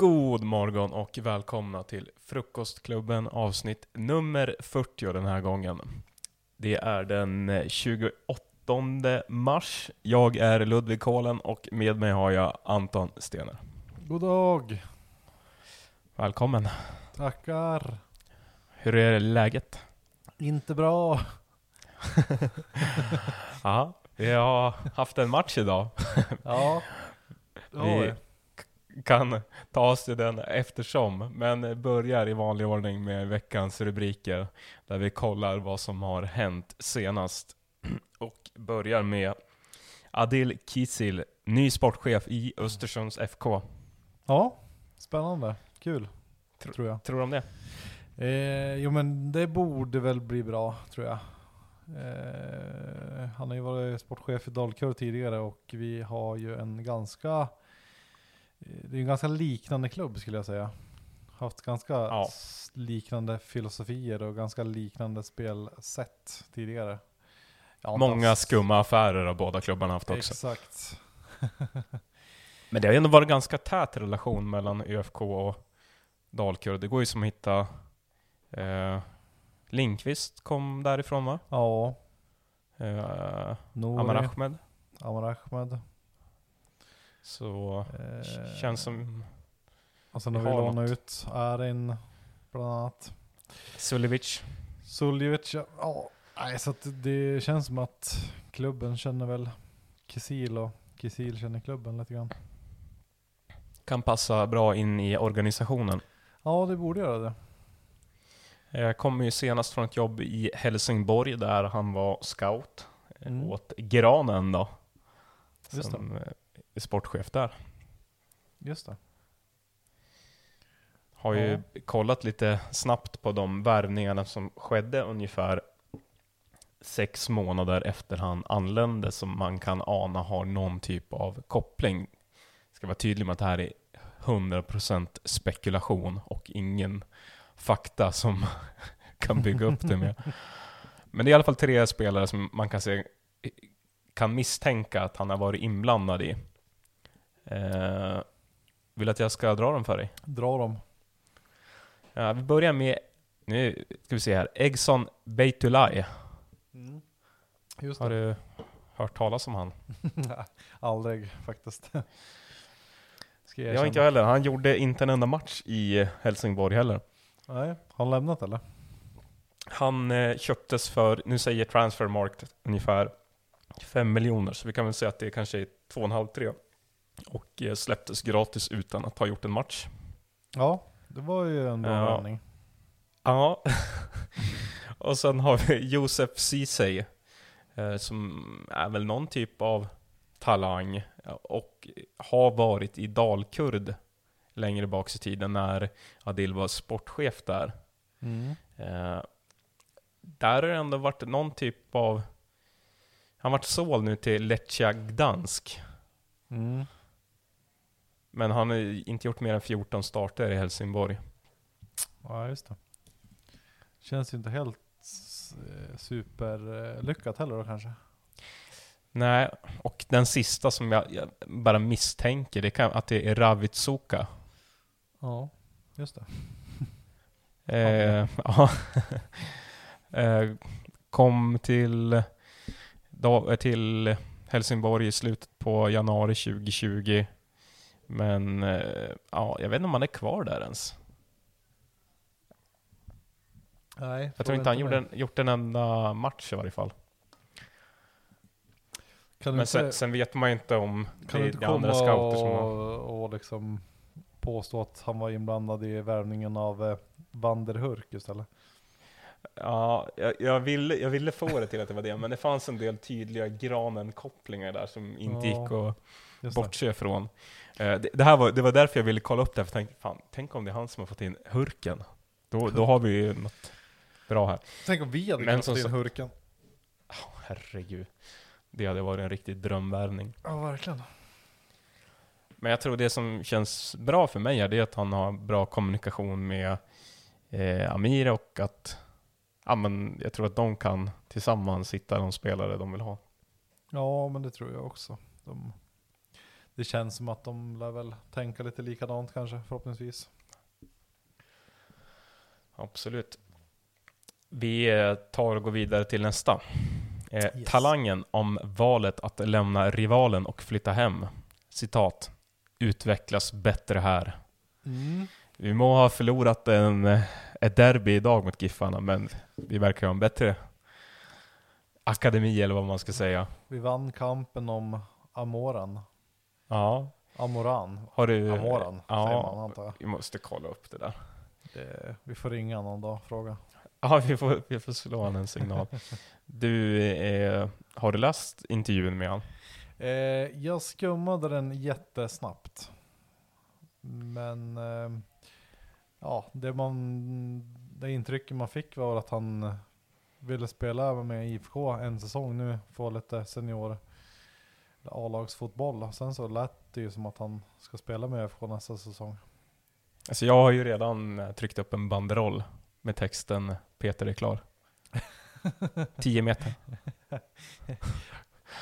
God morgon och välkomna till Frukostklubben avsnitt nummer 40 den här gången. Det är den 28 mars. Jag är Ludvig Kohlen och med mig har jag Anton Stener. God dag! Välkommen. Tackar! Hur är läget? Inte bra. Ja, vi har haft en match idag. Ja. Vi kan ta oss till den eftersom, men börjar i vanlig ordning med veckans rubriker, där vi kollar vad som har hänt senast. Och börjar med Adil Kisil, ny sportchef i Östersunds FK. Ja, spännande. Kul. Tro- tror jag. Tror du om det? Eh, jo men det borde väl bli bra, tror jag. Eh, han har ju varit sportchef i Dalkurd tidigare och vi har ju en ganska, det är en ganska liknande klubb skulle jag säga. Haft ganska Ja. liknande filosofier och ganska liknande spelsätt tidigare. Många skumma affärer har båda klubbarna haft också. Exakt. Men det har ju ändå varit ganska tät relation mellan ÖFK och Dalkurd. Det går ju som att hitta eh, Linkvist kom därifrån va? Ja, Eh, Amar Ahmed. Amar Ahmed. Så Eh, känns som Och sen har vi lånat ut Arin bland annat. Suljevic. Suljevic, ja. ja. Nej, så det känns som att klubben känner väl Kisil och Kisil känner klubben lite grann. Kan passa bra in i organisationen. Ja, det borde göra det. Jag kom ju senast från ett jobb i Helsingborg där han var scout Mm. åt Granen då. Just som eh, sportchef där. Just det. Har ju Ja. kollat lite snabbt på de värvningarna som skedde ungefär sex månader efter han anlände som man kan ana har någon typ av koppling. Ska vara tydlig med att det här är 100% spekulation och ingen fakta som kan bygga upp det med. Men det är i alla fall tre spelare som man kan se kan misstänka att han har varit inblandad i. Eh, vill att jag ska dra dem för dig? Dra dem. Ja, vi börjar med, nu ska vi se här, Egson Beitulay. Just Har du hört talas om han? Aldrig faktiskt. Ska jag Jag inte heller. Han gjorde inte en enda match i Helsingborg heller. Nej, har han lämnat eller? Han eh, köptes för, nu säger Transfermarkt ungefär 5 miljoner, så vi kan väl säga att det kanske är 2,5-3. Och eh, släpptes gratis utan att ha gjort en match. Ja, det var ju en bra Ja. värvning. Ja. och sen har vi Josef Ceesay. Eh, som är väl någon typ av talang. Och har varit i Dalkurd längre bak i tiden när Adil var sportchef där. Mm. Eh, där har det ändå varit någon typ av... Han varit såld nu till Lechia Gdansk. Mm. Men han har inte gjort mer än 14 starter i Helsingborg. Ja, just det. Känns ju inte helt eh, superlyckat heller då kanske. Nej, och den sista som jag, jag bara misstänker, det kan, att det är Ravitsuka. Ja, just det. Eh, ja. eh, kom till, då, till Helsingborg i slutet på januari 2020. Men eh, ja, jag vet inte om han är kvar där ens. Nej, Jag tror inte han gjorde en, gjort en enda match i varje fall. Kan Men inte, sen, sen vet man ju inte om kan det är andra scouter som har... och, och liksom påstå att han var inblandad i värvningen av eh, Van der Hurk istället? Ja, jag, jag, ville, jag ville få det till att det var det, men det fanns en del tydliga granen-kopplingar där som inte gick att bortse ifrån. Eh, det, det, här var, det var därför jag ville kolla upp det, här, för jag tänkte, fan, tänk om det är han som har fått in Hurken. Då, då har vi ju något bra här. Tänk om vi hade Men få in så- Hurken. Herregud. Det hade varit en riktig drömvärvning. Ja, verkligen. Men jag tror det som känns bra för mig är det att han har bra kommunikation med eh, Amir och att ja, men jag tror att de kan tillsammans hitta de spelare de vill ha. Ja, men det tror jag också. De, det känns som att de lär väl tänka lite likadant kanske, förhoppningsvis. Absolut. Vi eh, tar och går vidare till nästa. Eh, Yes. Talangen om valet att lämna rivalen och flytta hem. Citat. Utvecklas bättre här. Mm. Vi må ha förlorat en, eh, ett derby idag mot Giffarna, men vi verkar ha en bättre akademi eller vad man ska säga. Vi vann kampen om Amoran. Ja, Amoran. har du... Amoran säger man Ja, antar jag. vi måste kolla upp det där. Det, vi får ringa någon dag och fråga. Ja, vi får, vi får slå han en signal. Du, eh, har du läst intervjun med han? Eh, jag skummade den jättesnabbt. Men eh, ja, det, man, det intrycket man fick var att han ville spela med IFK en säsong nu, få lite senior A-lagsfotboll. Sen så lät det ju som att han ska spela med IFK nästa säsong. Alltså jag har ju redan eh, tryckt upp en banderoll med texten Peter är klar. 10 meter.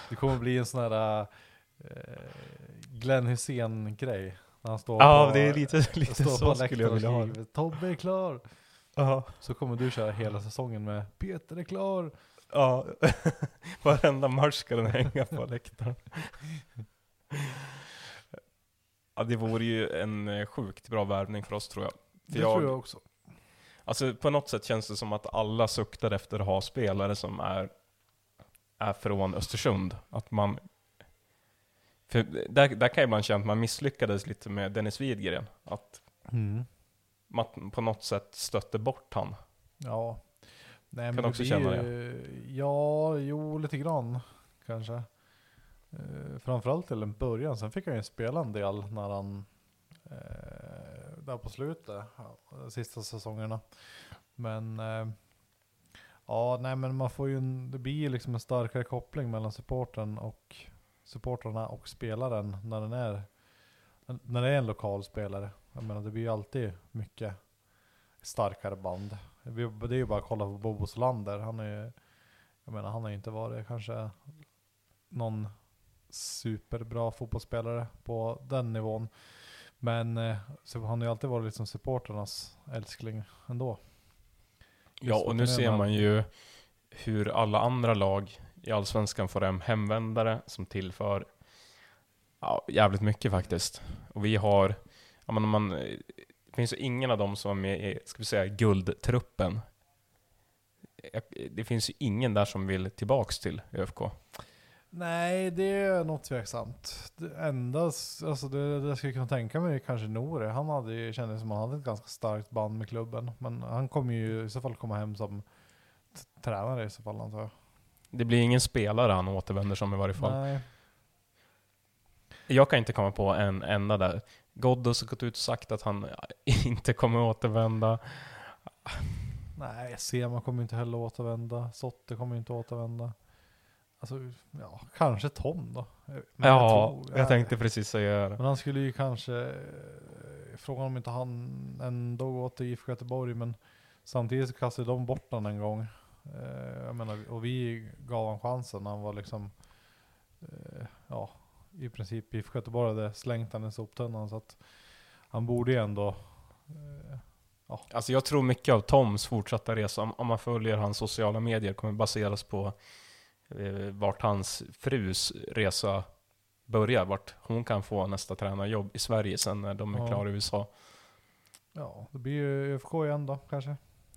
Det kommer bli en sån här eh, Glenn Hussein grej. När han står Ja, på, det är lite, lite står så skulle jag vilja ha det. Tobbe är klar. Ja. Så kommer du köra hela säsongen med Peter är klar. Ja, varenda match ska den hänga på läktaren. Ja, det vore ju en eh, sjukt bra värvning för oss tror jag. För Det jag, tror jag också. Alltså på något sätt känns det som att alla suktar efter att ha spelare som är, är från Östersund. Att man... För där, där kan jag ibland känna att man misslyckades lite med Dennis Widgren. Att Mm. man på något sätt stötte bort han. Ja. Nej, Kan men du också blir känna ju- Ja, jo lite grann kanske. Eh, framförallt till en början. Sen fick han ju spela en del när han eh, där på slutet, ja, sista säsongerna. Men eh, ja, nej men man får ju en, det blir liksom en starkare koppling mellan supporten och supportrarna och spelaren när den är när det är en lokal spelare. Jag menar det blir ju alltid mycket starkare band. Det är ju bara att kolla på Bobo Solander. Han är ju, jag menar han har ju inte varit kanske någon superbra fotbollsspelare på den nivån. Men eh, så han har ju alltid varit liksom supporternas älskling ändå. Ja, och nu ser man ju hur alla andra lag i Allsvenskan får hem hemvändare som tillför ja, jävligt mycket faktiskt. Och vi har, ja, men man, det finns ju ingen av dem som är med i, ska vi säga, guldtruppen. Det finns ju ingen där som vill tillbaks till ÖFK. Nej, det är nog tveksamt. Det enda, alltså det, det jag skulle kunna tänka mig är kanske Nore. Han hade ju, kändes som han hade ett ganska starkt band med klubben. Men han kommer ju i så fall komma hem som tränare i så fall antar jag. Det blir ingen spelare han återvänder som i varje fall. Nej. Jag kan inte komma på en enda där. Ghoddos har gått ut och sagt att han inte kommer återvända. Nej, Sema kommer inte heller återvända. Sotte kommer inte återvända. Alltså, ja, kanske Tom då. Men ja, tror- jag tänkte precis säga det. Men han skulle ju kanske, eh, frågan om inte han ändå går till IFK Göteborg, men samtidigt kastade de bort honom en gång. Eh, jag menar, och vi gav honom chansen när han var liksom, eh, ja, i princip IFK Göteborg hade slängt honom i soptunnan, så att han borde ju ändå, eh, Alltså jag tror mycket av Toms fortsatta resa, om, om man följer hans sociala medier, kommer baseras på eh, vart hans frus resa börjar. Vart hon kan få nästa tränarjobb i Sverige sen när de är Ja. klara i USA. ja, det blir ju ÖFK igen då kanske.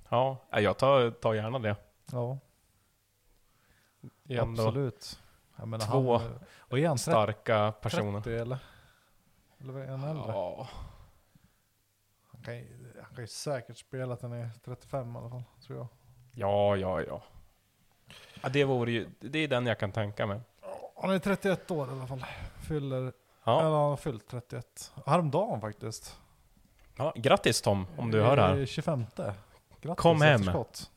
Ja, jag tar, tar gärna det. Ja, ändå absolut. Jag menar, två han, och är han 30 starka personer. eller? Eller är han äldre? Ja, Han kan, ju, han kan ju säkert spela att han är 35 i alla fall, tror jag. ja, ja. ja. ja det, vore ju, det är den jag kan tänka mig. Han är 31 år i alla fall. Fyller, Ja. eller han har fyllt 31. Häromdagen faktiskt. Ja, grattis Tom, om du hör det här. Eh, 25. Grattis Kom hem. efterskott.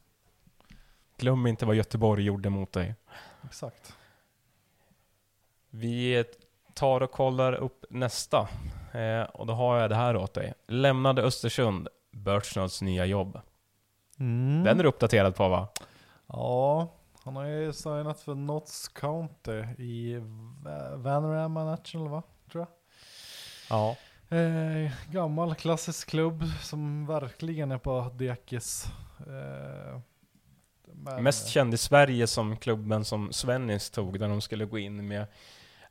Glöm inte vad Göteborg gjorde mot dig. Exakt. Vi tar och kollar upp nästa. Eh, och då har jag det här åt dig. Lämnade Östersund, Birchnauds nya jobb. Mm. Den är du uppdaterad på va? Ja, han har ju signat för Notts County i Va- Vanarama National va? tror jag. Ja. Eh, gammal klassisk klubb som verkligen är på dekis. Eh, men- Mest känd i Sverige som klubben som Svennis tog, där de skulle gå in med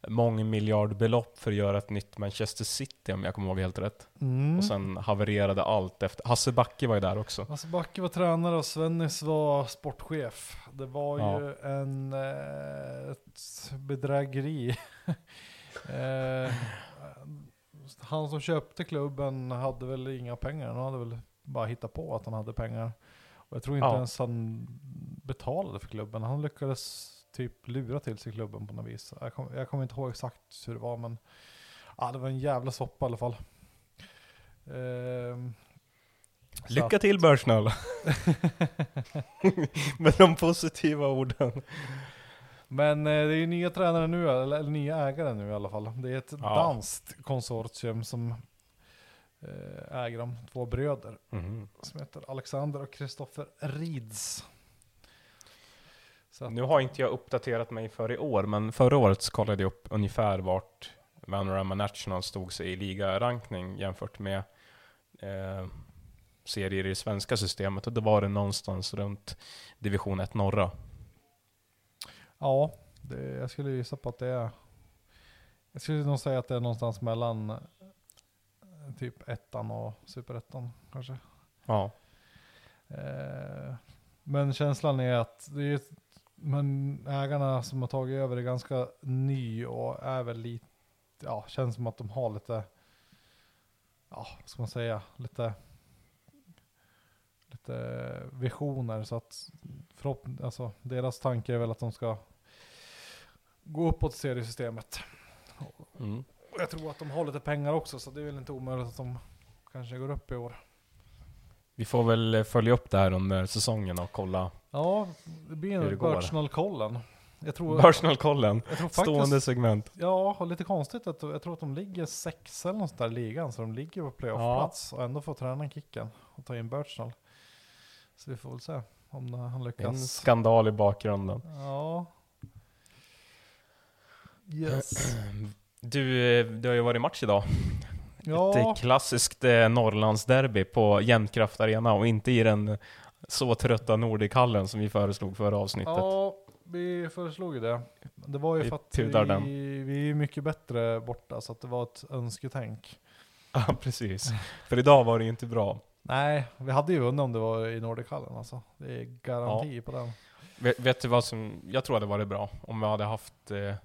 mångmiljardbelopp för att göra ett nytt Manchester City, om jag kommer ihåg helt rätt. Mm. Och sen havererade allt efter. Hasse Backe var ju där också. Alltså Backe var tränare och Svennis var sportchef. Det var Ja. ju en, eh, ett bedrägeri. eh, han som köpte klubben hade väl inga pengar. Han hade väl bara hittat på att han hade pengar. Och jag tror inte Ja. ens han betalade för klubben. Han lyckades typ lura till sig klubben på något vis. Jag, kom, jag kommer inte ihåg exakt hur det var men ja, det var en jävla soppa i alla fall. Ehm, Lycka till Börsnöll! Med de positiva orden. Men eh, det är ju nya tränare nu, eller, eller nya ägare nu i alla fall. Det är ett Ja. danskt konsortium som äger de två bröder. Mhm. Som heter Alexander och Kristoffer Rids. Nu har inte jag uppdaterat mig för i år, men förra året så kollade jag upp ungefär vart Vanorama National stod sig i ligarankning jämfört med eh, serier i det svenska systemet. Och då var det någonstans runt division 1 norra. Ja, det, jag skulle gissa på att det är... Jag skulle nog säga att det är någonstans mellan eh, typ ettan och superettan kanske. Ja. Eh, men känslan är att det är, men ägarna som har tagit över är ganska ny och är väl lite, ja, känns som att de har lite, ja, vad ska man säga, lite, lite visioner så att förhopp- alltså, deras tanke är väl att de ska gå uppåt seriesystemet. Mm. Jag tror att de har lite pengar också så det är väl inte omöjligt att de kanske går upp i år. Vi får väl eh, följa upp det här under säsongen och kolla Ja, det blir Hur det en går. Börsenal-kollen. Jag tror, Börsnöll-kollen. jag tror Stående segment. ja, och lite konstigt att jag tror att de ligger sex eller något där i ligan, så de ligger på playoff-plats och ändå får tränaren kicken och ta in Börsenal. Så vi får väl se om han En lyckas. skandal i bakgrunden. Ja. Yes. Du, eh, det har ju varit match idag. Ett Ja, eh, klassiskt eh, Norrlandsderby på Jämtkraft Arena och inte i den så trötta Nordichallen som vi föreslog förra avsnittet. ja, vi föreslog ju det. Det var ju Vi för att vi, den. vi är mycket bättre borta, så att det var ett önsketänk. Ja, precis. För idag var det ju inte bra. Nej, vi hade ju vunnit om det var i Nordichallen alltså. Det är garanti på den. Vet, vet du vad som, jag tror det varit bra om vi hade haft eh,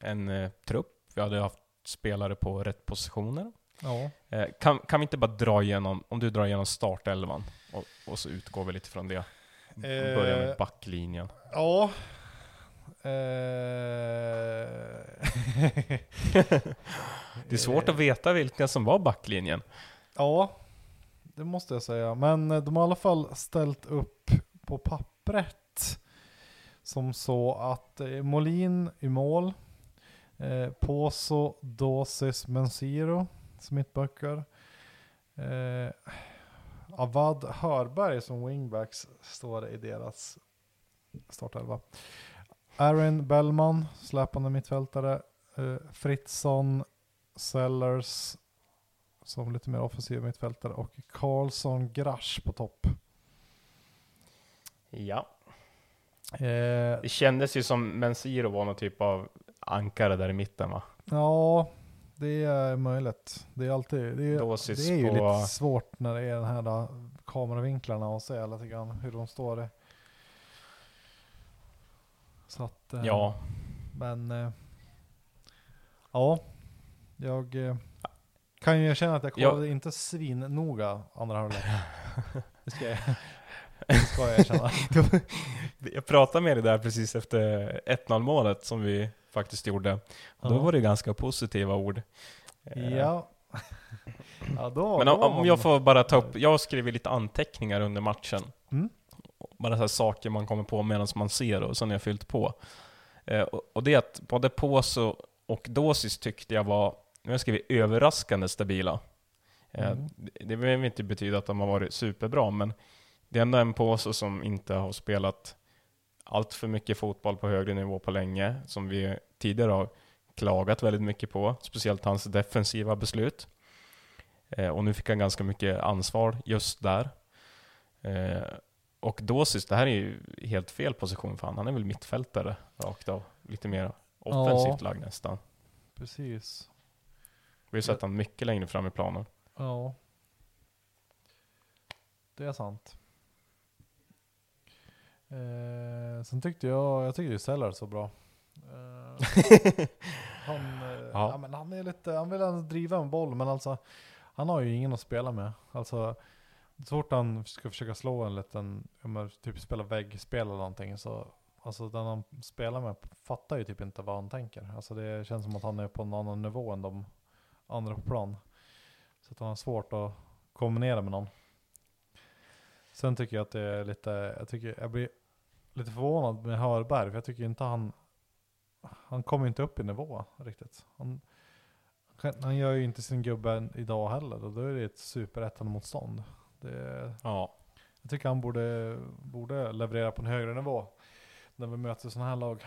en eh, trupp, vi hade haft spelare på rätt positioner. Ja. Eh, kan, kan vi inte bara dra igenom, om du drar igenom startelvan och, och så utgår vi lite från det. Börja med Eh, backlinjen. Ja. Eh, Det är svårt att veta vilka som var backlinjen. Ja, det måste jag säga. Men eh, de har i alla fall ställt upp på pappret. Som så att Molin i mål. Eh, Poso, Dosis, Mensiro som mittbackar. Eh, Avad Hörberg som wingbacks står i deras startelva. Aaron Bellman, släpande mittfältare. Eh, Fritzson, Sellers som lite mer offensiv mittfältare och Karlsson Grasch på topp. Ja. Eh, Det kändes ju som Mensiro var någon typ av ankare där i mitten va? ja, det är möjligt. Det är alltid, det är, det är ju på- lite svårt när det är den här då, kameravinklarna och se lite grann hur de står. Det. Så att, eh, Ja. Men eh, ja, jag eh, kan ju erkänna att jag Ja. kollade inte svinnoga andra halvlek. Det ska jag, det ska jag erkänna. Jag pratade med dig där precis efter 1-0 målet som vi faktiskt gjorde. Och Då Ja. var det ganska positiva ord. Eh, Ja. ja då, Men om, om jag får bara ta upp, jag har skrivit lite anteckningar under matchen. Mm. Bara så här saker man kommer på medan man ser och sen har jag fyllt på. Eh, och, och det är att både Poso och Dosis tyckte jag var, nu har jag skrivit överraskande stabila. Eh, Mm. det, det behöver inte betyda att de har varit superbra, men det är ändå en Poso som inte har spelat allt för mycket fotboll på högre nivå på länge, som vi tidigare har klagat väldigt mycket på, speciellt hans defensiva beslut. Eh, och nu fick han ganska mycket ansvar just där. Eh, och Dosis, det här är ju helt fel position för han. Han är väl mittfältare rakt av. Lite mer offensivt Ja. lagd nästan. Precis. Vi har sett han mycket längre fram i planen. Ja. Det är sant. Eh, sen tyckte jag, jag tyckte ju Sellard så bra. Eh, han, eh, Ja. ja. men han är lite, han vill ändå driva en boll men alltså han har ju ingen att spela med. Alltså så fort han ska försöka slå en liten, typ spela väggspel eller någonting så Alltså den han spelar med fattar ju typ inte vad han tänker. Alltså det känns som att han är på en annan nivå än de andra på plan. Så att han har svårt att kombinera med någon. Sen tycker jag att det är lite, jag tycker jag blir lite förvånad med Hörberg, för jag tycker inte han, han kommer inte upp i nivå riktigt. Han, han gör ju inte sin gubbe idag heller och då är det ett superettan motstånd. Det, Ja. jag tycker han borde, borde leverera på en högre nivå när vi möter sådana här lag.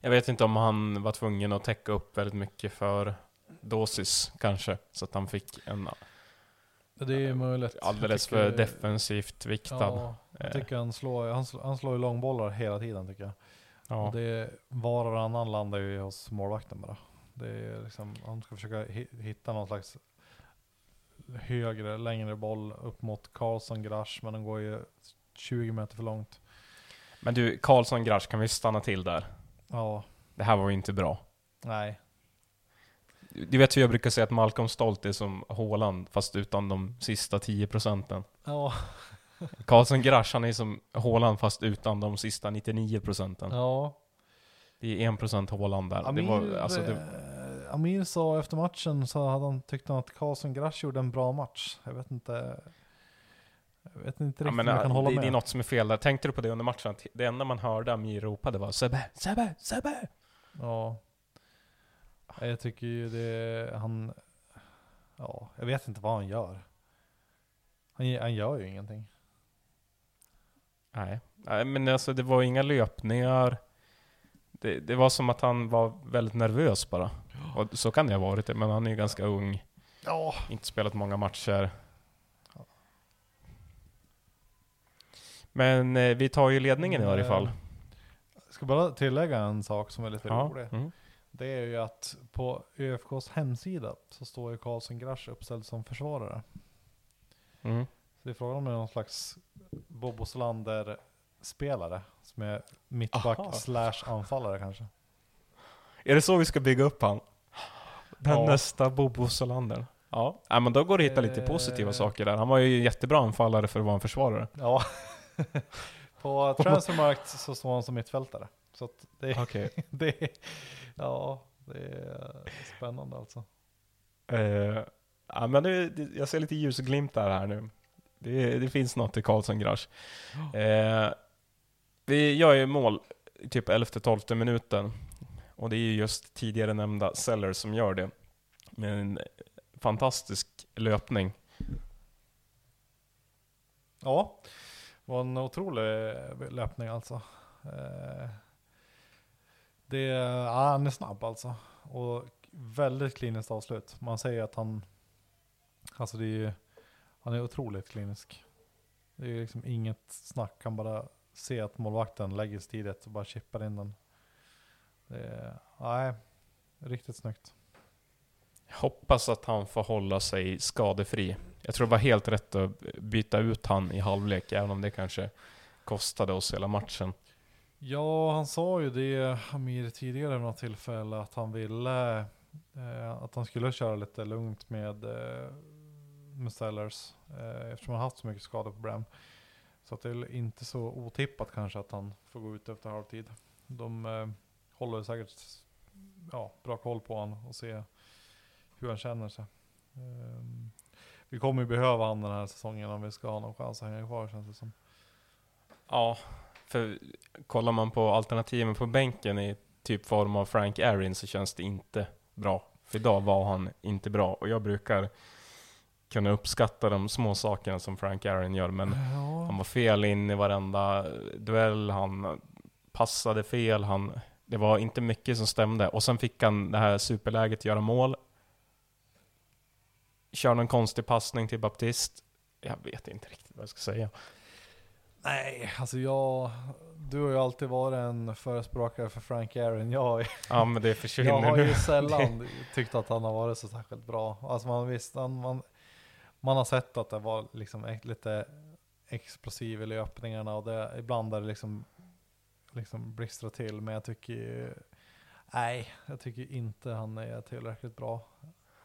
Jag vet inte om han var tvungen att täcka upp väldigt mycket för Dosis kanske, så att han fick en Det är möjligt. Alldeles för defensivt viktad. Ja, jag Eh, tycker han slår, han, slår, han slår ju långbollar hela tiden tycker jag. ja. Och det, var och varannan landar ju hos målvakten bara. Det är liksom, han ska försöka hi- hitta någon slags högre, längre boll upp mot Karlsson Grasch, men den går ju 20 meter för långt. Men du, Karlsson Grasch, kan vi stanna till där? Ja, Det här var ju inte bra. nej. Du vet hur jag brukar säga att Malcolm Stolt är som Haaland, fast utan de sista 10 procenten. Ja, Karlsson Grasch, han är som Haaland fast utan de sista 99 procenten. ja. Det är 1 procent Haaland där. Amir, det var, alltså, det, eh, Amir sa efter matchen så hade han tyckt att Karlsson Grasch gjorde en bra match. Jag vet inte. Jag vet inte ja, riktigt men, om jag kan hålla det, med. det är något som är fel där. Tänkte du på det under matchen? Att det enda man hörde Amir ropa det var Sebbe, Sebbe, Sebbe! Ja. Jag tycker ju det, han, ja, jag vet inte vad han gör. Han, han gör ju ingenting. Nej. Nej, men alltså det var inga löpningar. Det, det var som att han var väldigt nervös bara. Och så kan det ha varit det, men han är ju ganska ung. Ja. Inte spelat många matcher. Men eh, vi tar ju ledningen i varje fall. Jag ska bara tillägga en sak som är lite Ja. rolig. Mm. Det är ju att på ÖFKs hemsida så står ju Karlsson Grasch uppställd som försvarare. Mm. Så det är frågan om det är någon slags Bobo Solander-spelare som är mittback Aha. slash anfallare kanske. Är det så vi ska bygga upp han? Den Ja. nästa Bobo Solander. Ja. ja, men då går det att hitta lite Eh. positiva saker där. Han var ju jättebra anfallare för att vara en försvarare. Ja. på Transfermarkt så står han som mittfältare. Så att det, Okej. det, ja, det är spännande alltså. Eh, ja, men det, det, jag ser lite ljusglimtar här nu. Det, det finns något i Karlsson Grasch. Eh, vi gör ju mål typ 11-12 minuten. Och det är ju just tidigare nämnda Sellers som gör det. Med en fantastisk löpning. Ja, det var en otrolig löpning alltså. Eh, det, ja, han är snabb alltså. Och väldigt kliniskt avslut. Man säger att han, alltså det är ju, han är otroligt klinisk. Det är ju liksom inget snack, han bara ser att målvakten lägger sig tidigt och bara chippar in den. Det är, nej, riktigt snyggt. Hoppas att han får hålla sig skadefri. Jag tror det var helt rätt att byta ut han i halvlek, även om det kanske kostade oss hela matchen. Ja, han sa ju det Amir tidigare vid något tillfälle att han ville eh, att han skulle köra lite lugnt med, eh, med Sellers eh, eftersom han haft så mycket skadeproblem. Så att det är inte så otippat kanske att han får gå ut efter halvtid. De eh, håller säkert ja, bra koll på honom och se hur han känner sig. Ehm, vi kommer ju behöva honom den här säsongen om vi ska ha någon chans att hänga kvar känns det som. Ja, för kollar man på alternativen på bänken i typ form av Frank Aaron så känns det inte bra. För idag var han inte bra och jag brukar kunna uppskatta de små sakerna som Frank Aaron gör men Ja. han var fel in i varenda duell, han passade fel, han Det var inte mycket som stämde. Och sen fick han det här superläget göra mål. Körde en konstig passning till Baptist. Jag vet inte riktigt vad jag ska säga. Nej, alltså jag, du har ju alltid varit en förespråkare för Frank Aaron. Jag, Ja men det försvinner jag har ju sällan tyckt att han har varit så särskilt bra. Alltså man visst, man, man, man har sett att det var liksom lite explosiv i löpningarna och det, ibland är det liksom, liksom blixtrar till. Men jag tycker ju, nej, jag tycker inte han är tillräckligt bra.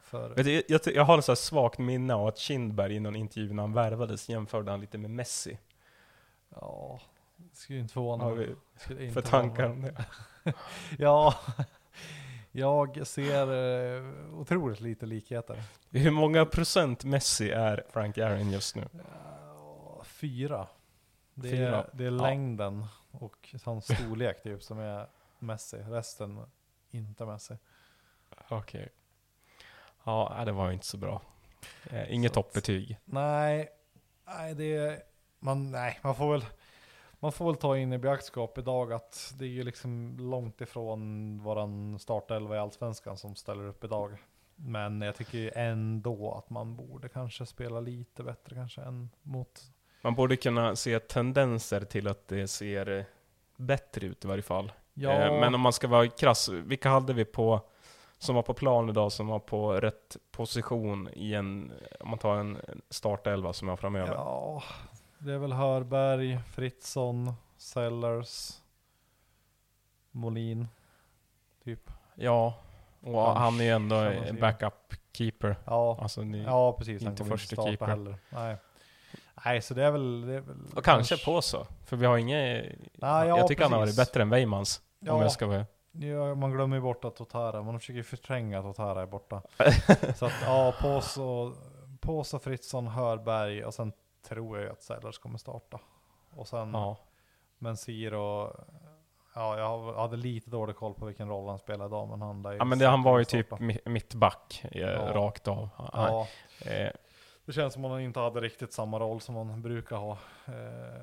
För, Vet du, jag, jag har ett så svagt minne av att Kindberg i någon intervju när han värvades jämförde han lite med Messi. Ja, det skulle ju inte förvåna Har mig. vi skulle inte för tankar om det? Ja, jag ser eh, otroligt lite likheter. Hur många procent Messi är Frank Aaron just nu? Ja, Fyra. Det Fyra. är, det är Ja. längden och hans storlek typ som är Messi. Resten inte Messi. Okej. Ja, nej, det var ju inte så bra. Eh, inget Så toppbetyg. Nej, nej det är, man, nej, man får väl man får väl ta in i beaktskap idag att det är ju liksom långt ifrån våran startelva i Allsvenskan som ställer upp idag. Men jag tycker ju ändå att man borde kanske spela lite bättre kanske än mot Man borde kunna se tendenser till att det ser bättre ut i varje fall. Ja, Eh, Men om man ska vara krass, vilka hade vi på som var på plan idag, som var på rätt position i en, om man tar en startelva som jag har framöver? ja, det är väl Hörberg, Fritzson, Sellers, Molin, typ. Ja, och Kanske, han är ju ändå en backup keeper. Ja, Alltså, ja precis. Han inte kommer första starta keeper. heller. Nej. Nej, så det är väl... Det är väl och kanske på så, för vi har inget... ja, jag tycker han har varit precis. bättre än Weimans. Om Ja, jag ska vara... ja, man glömmer ju bort att Totara, man försöker ju förtränga att Totara är borta. så att ja, Pås och, Pås och Fritzson, Hörberg och sen tror jag att Sellers kommer starta. Och sen Ja. Men Siro, ja jag hade lite dålig koll på vilken roll han spelade idag men han lär ju ja, men det, han var ju typ starta. mi- mittback eh, Ja. rakt av. Ja, Eh, det känns som att han inte hade riktigt samma roll som han brukar ha. Eh,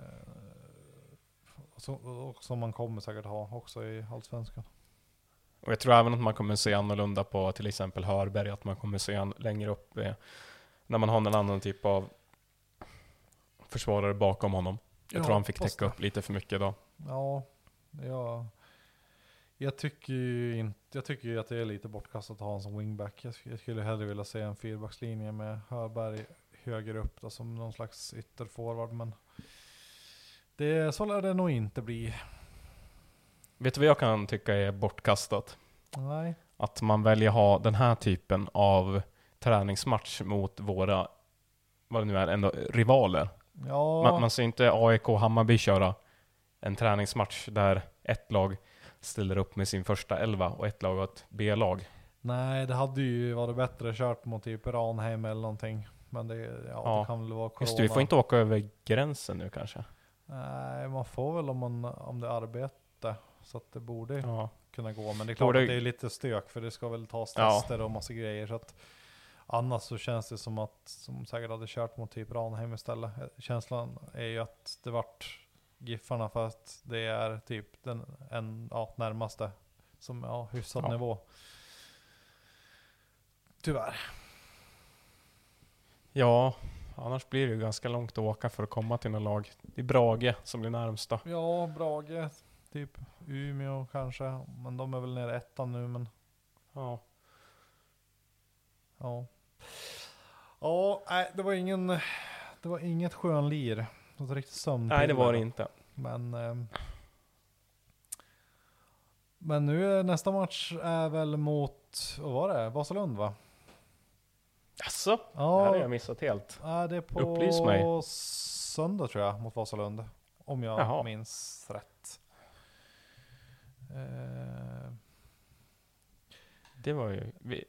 så, och som man kommer säkert ha också i Allsvenskan. Och jag tror även att man kommer se annorlunda på till exempel Hörberg, att man kommer se han längre upp eh, när man har en annan typ av försvarare bakom honom. Jag Ja, tror han fick täcka upp lite för mycket idag. Ja, ja. Jag tycker ju inte, jag tycker ju att det är lite bortkastat att ha honom som wingback. Jag, sk- jag skulle hellre vilja se en fyrbackslinje med Hörberg högre upp då, som någon slags ytterforward. Men det, så lär det nog inte bli. Vet du vad jag kan tycka är bortkastat? Nej. Att man väljer ha den här typen av träningsmatch mot våra, vad det nu är, ändå rivaler. Ja, Man, man ser inte AIK och Hammarby köra en träningsmatch där ett lag ställer upp med sin första elva och ett lag har ett B-lag. nej det hade ju varit bättre kört mot typ Ranheim eller någonting. Men det, ja, Ja. det kan väl vara corona. Just det, vi får inte åka över gränsen nu kanske. Nej, man får väl om, man, om det är arbete. Så att det borde Ja. kunna gå. Men det är klart Borde- att det är lite stök för det ska väl tas tester och massa grejer. Så att annars så känns det som att som säkert hade kört mot typ Ranheim istället. Känslan är ju att det vart Giffarna för att det är typ den en, ja, närmaste som ja, hyfsad Ja. nivå. Tyvärr. Ja, annars blir det ju ganska långt att åka för att komma till något lag. Det är Brage som blir närmsta. Ja, Brage, typ Umeå kanske. Men de är väl nere i ettan nu men Ja. Ja. Ja, nej, det var ingen, det var inget skönlir. Något riktigt sömnpiller. Nej, det var det inte. Men, ehm, men nu är nästa match är väl mot, vad var det? Vasalund va? Jaså? Det Ja, hade jag missat helt. är det på Upplys mig. söndag tror jag mot Vasalund. Om jag Jaha. minns rätt. Eh, Det var ju... Vi,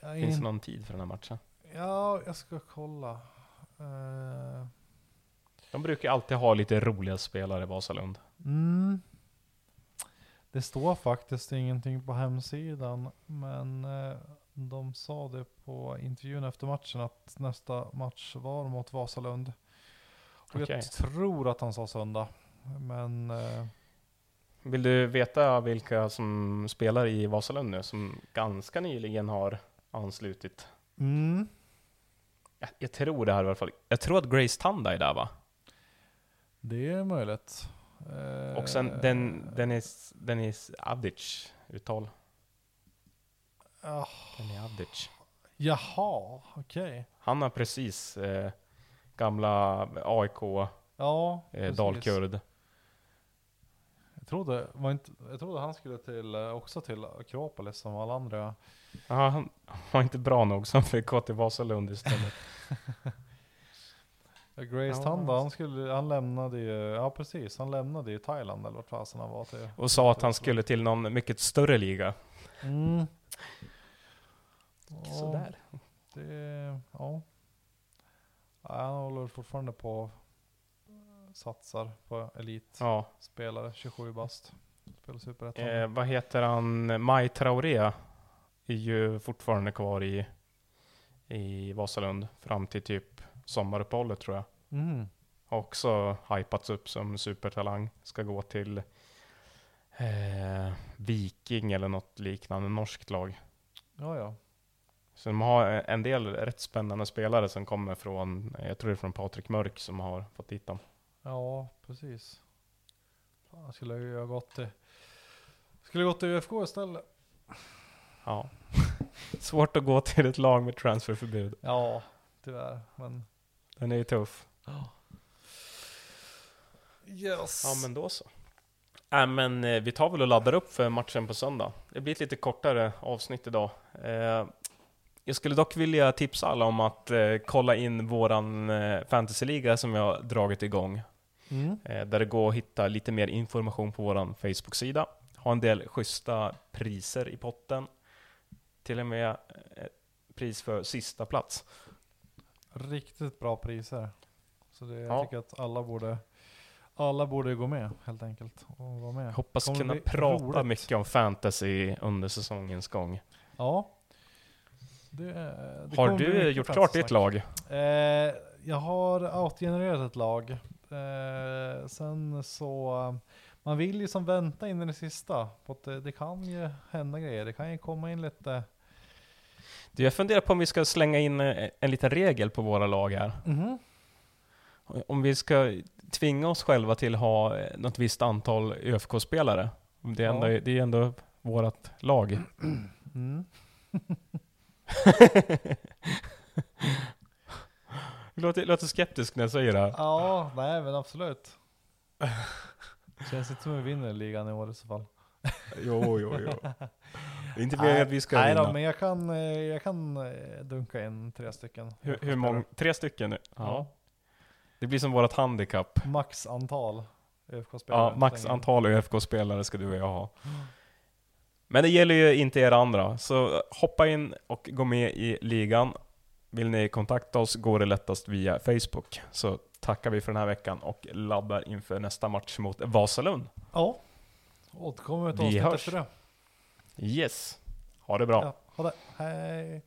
jag finns det någon tid för den här matchen? Ja, jag ska kolla. Eh, De brukar alltid ha lite roliga spelare i Vasalund. Mm. Det står faktiskt ingenting på hemsidan, men eh, de sa det på intervjun efter matchen att nästa match var mot Vasalund. Och Okej. jag tror att han sa söndag, men eh, Vill du veta vilka som spelar i Vasalund nu, som ganska nyligen har anslutit? Mm. Jag, jag tror det här i alla fall. Jag tror att Grace Tanda är där va? Det är möjligt. Och sen den, Dennis, Dennis Avdic uttal. Ah, Dennis Avdic. jaha, okej. Han har precis eh, gamla AIK Ja, eh, dalkurd. Jag trodde, var inte, jag trodde han skulle till, eh, också till Akropolis som alla andra. Ja, han var inte bra nog så han fick gå till Vasalund istället. Ja, Grace Ja, Tanda, han- skulle, han lämnade ju, ja precis, han lämnade ju Thailand eller vart fasen han var till. Och sa att han skulle till någon mycket större liga. Mm. Ja, Sådär. Det, ja. Ja, Han håller fortfarande på satsar på elitspelare, Ja. 27 bast. Spelar superettan. Eh, vad heter han? Maj Traoré är ju fortfarande kvar i, i Vasalund fram till typ sommaruppehållet tror jag. Mm. Har också hypats upp som supertalang. Ska gå till eh, Viking eller något liknande norskt lag. Ja, ja. Så de har en del rätt spännande spelare som kommer från, jag tror det är från Patrik Mörk som har fått dit dem. Ja, precis. Fan, jag skulle ju ha gått till, skulle gått till UFK istället. Ja. Svårt att gå till ett lag med transferförbud. Ja, tyvärr. Men Den är ju tuff. yes. Ja men då så. Äh, men eh, vi tar väl och laddar upp för matchen på söndag. Det blir ett lite kortare avsnitt idag. Eh, jag skulle dock vilja tipsa alla om att eh, kolla in våran eh, fantasyliga som vi har dragit igång. Mm. Eh, där det går att hitta lite mer information på våran Facebook-sida. Har en del schyssta priser i potten. Till och med eh, pris för sista plats. Riktigt bra priser. Så det, jag Ja. tycker att alla borde, alla borde gå med helt enkelt. Och vara med. Hoppas Kommer kunna prata roligt. mycket om fantasy under säsongens gång. Ja. Det, det Har du gjort klart ditt lag? Eh, jag har outgenererat ett lag. Eh, sen så, eh, man vill ju som vänta in i det sista. På att det, det kan ju hända grejer. Det kan ju komma in lite. Du, jag funderar på om vi ska slänga in eh, en liten regel på våra lag här. Mhm. Om vi ska tvinga oss själva till att ha eh, något visst antal ÖFK-spelare. Det är ändå, Ja. det är ändå vårt lag. Mm. Låter, låter skeptisk när jag säger det här. Ja, nej men absolut. Känns inte som vi vinner ligan i år i så fall. Jo, jo, jo. Det är inte meningen att vi ska nej vinna. då, men jag kan, eh, jag kan eh, dunka in tre stycken. hur, hur många? Tre stycken nu? Ja. Det blir som vårt handikapp. Max antal ÖFK-spelare. Ja, max antal ÖFK-spelare ska du och jag ha. Men det gäller ju inte er andra, så hoppa in och gå med i ligan. Vill ni kontakta oss går det lättast via Facebook. Så tackar vi för den här veckan och laddar inför nästa match mot Vasalund. Ja. Återkommer ett avsnitt efter det. Yes, ha det bra. Ja, ha det. Hej.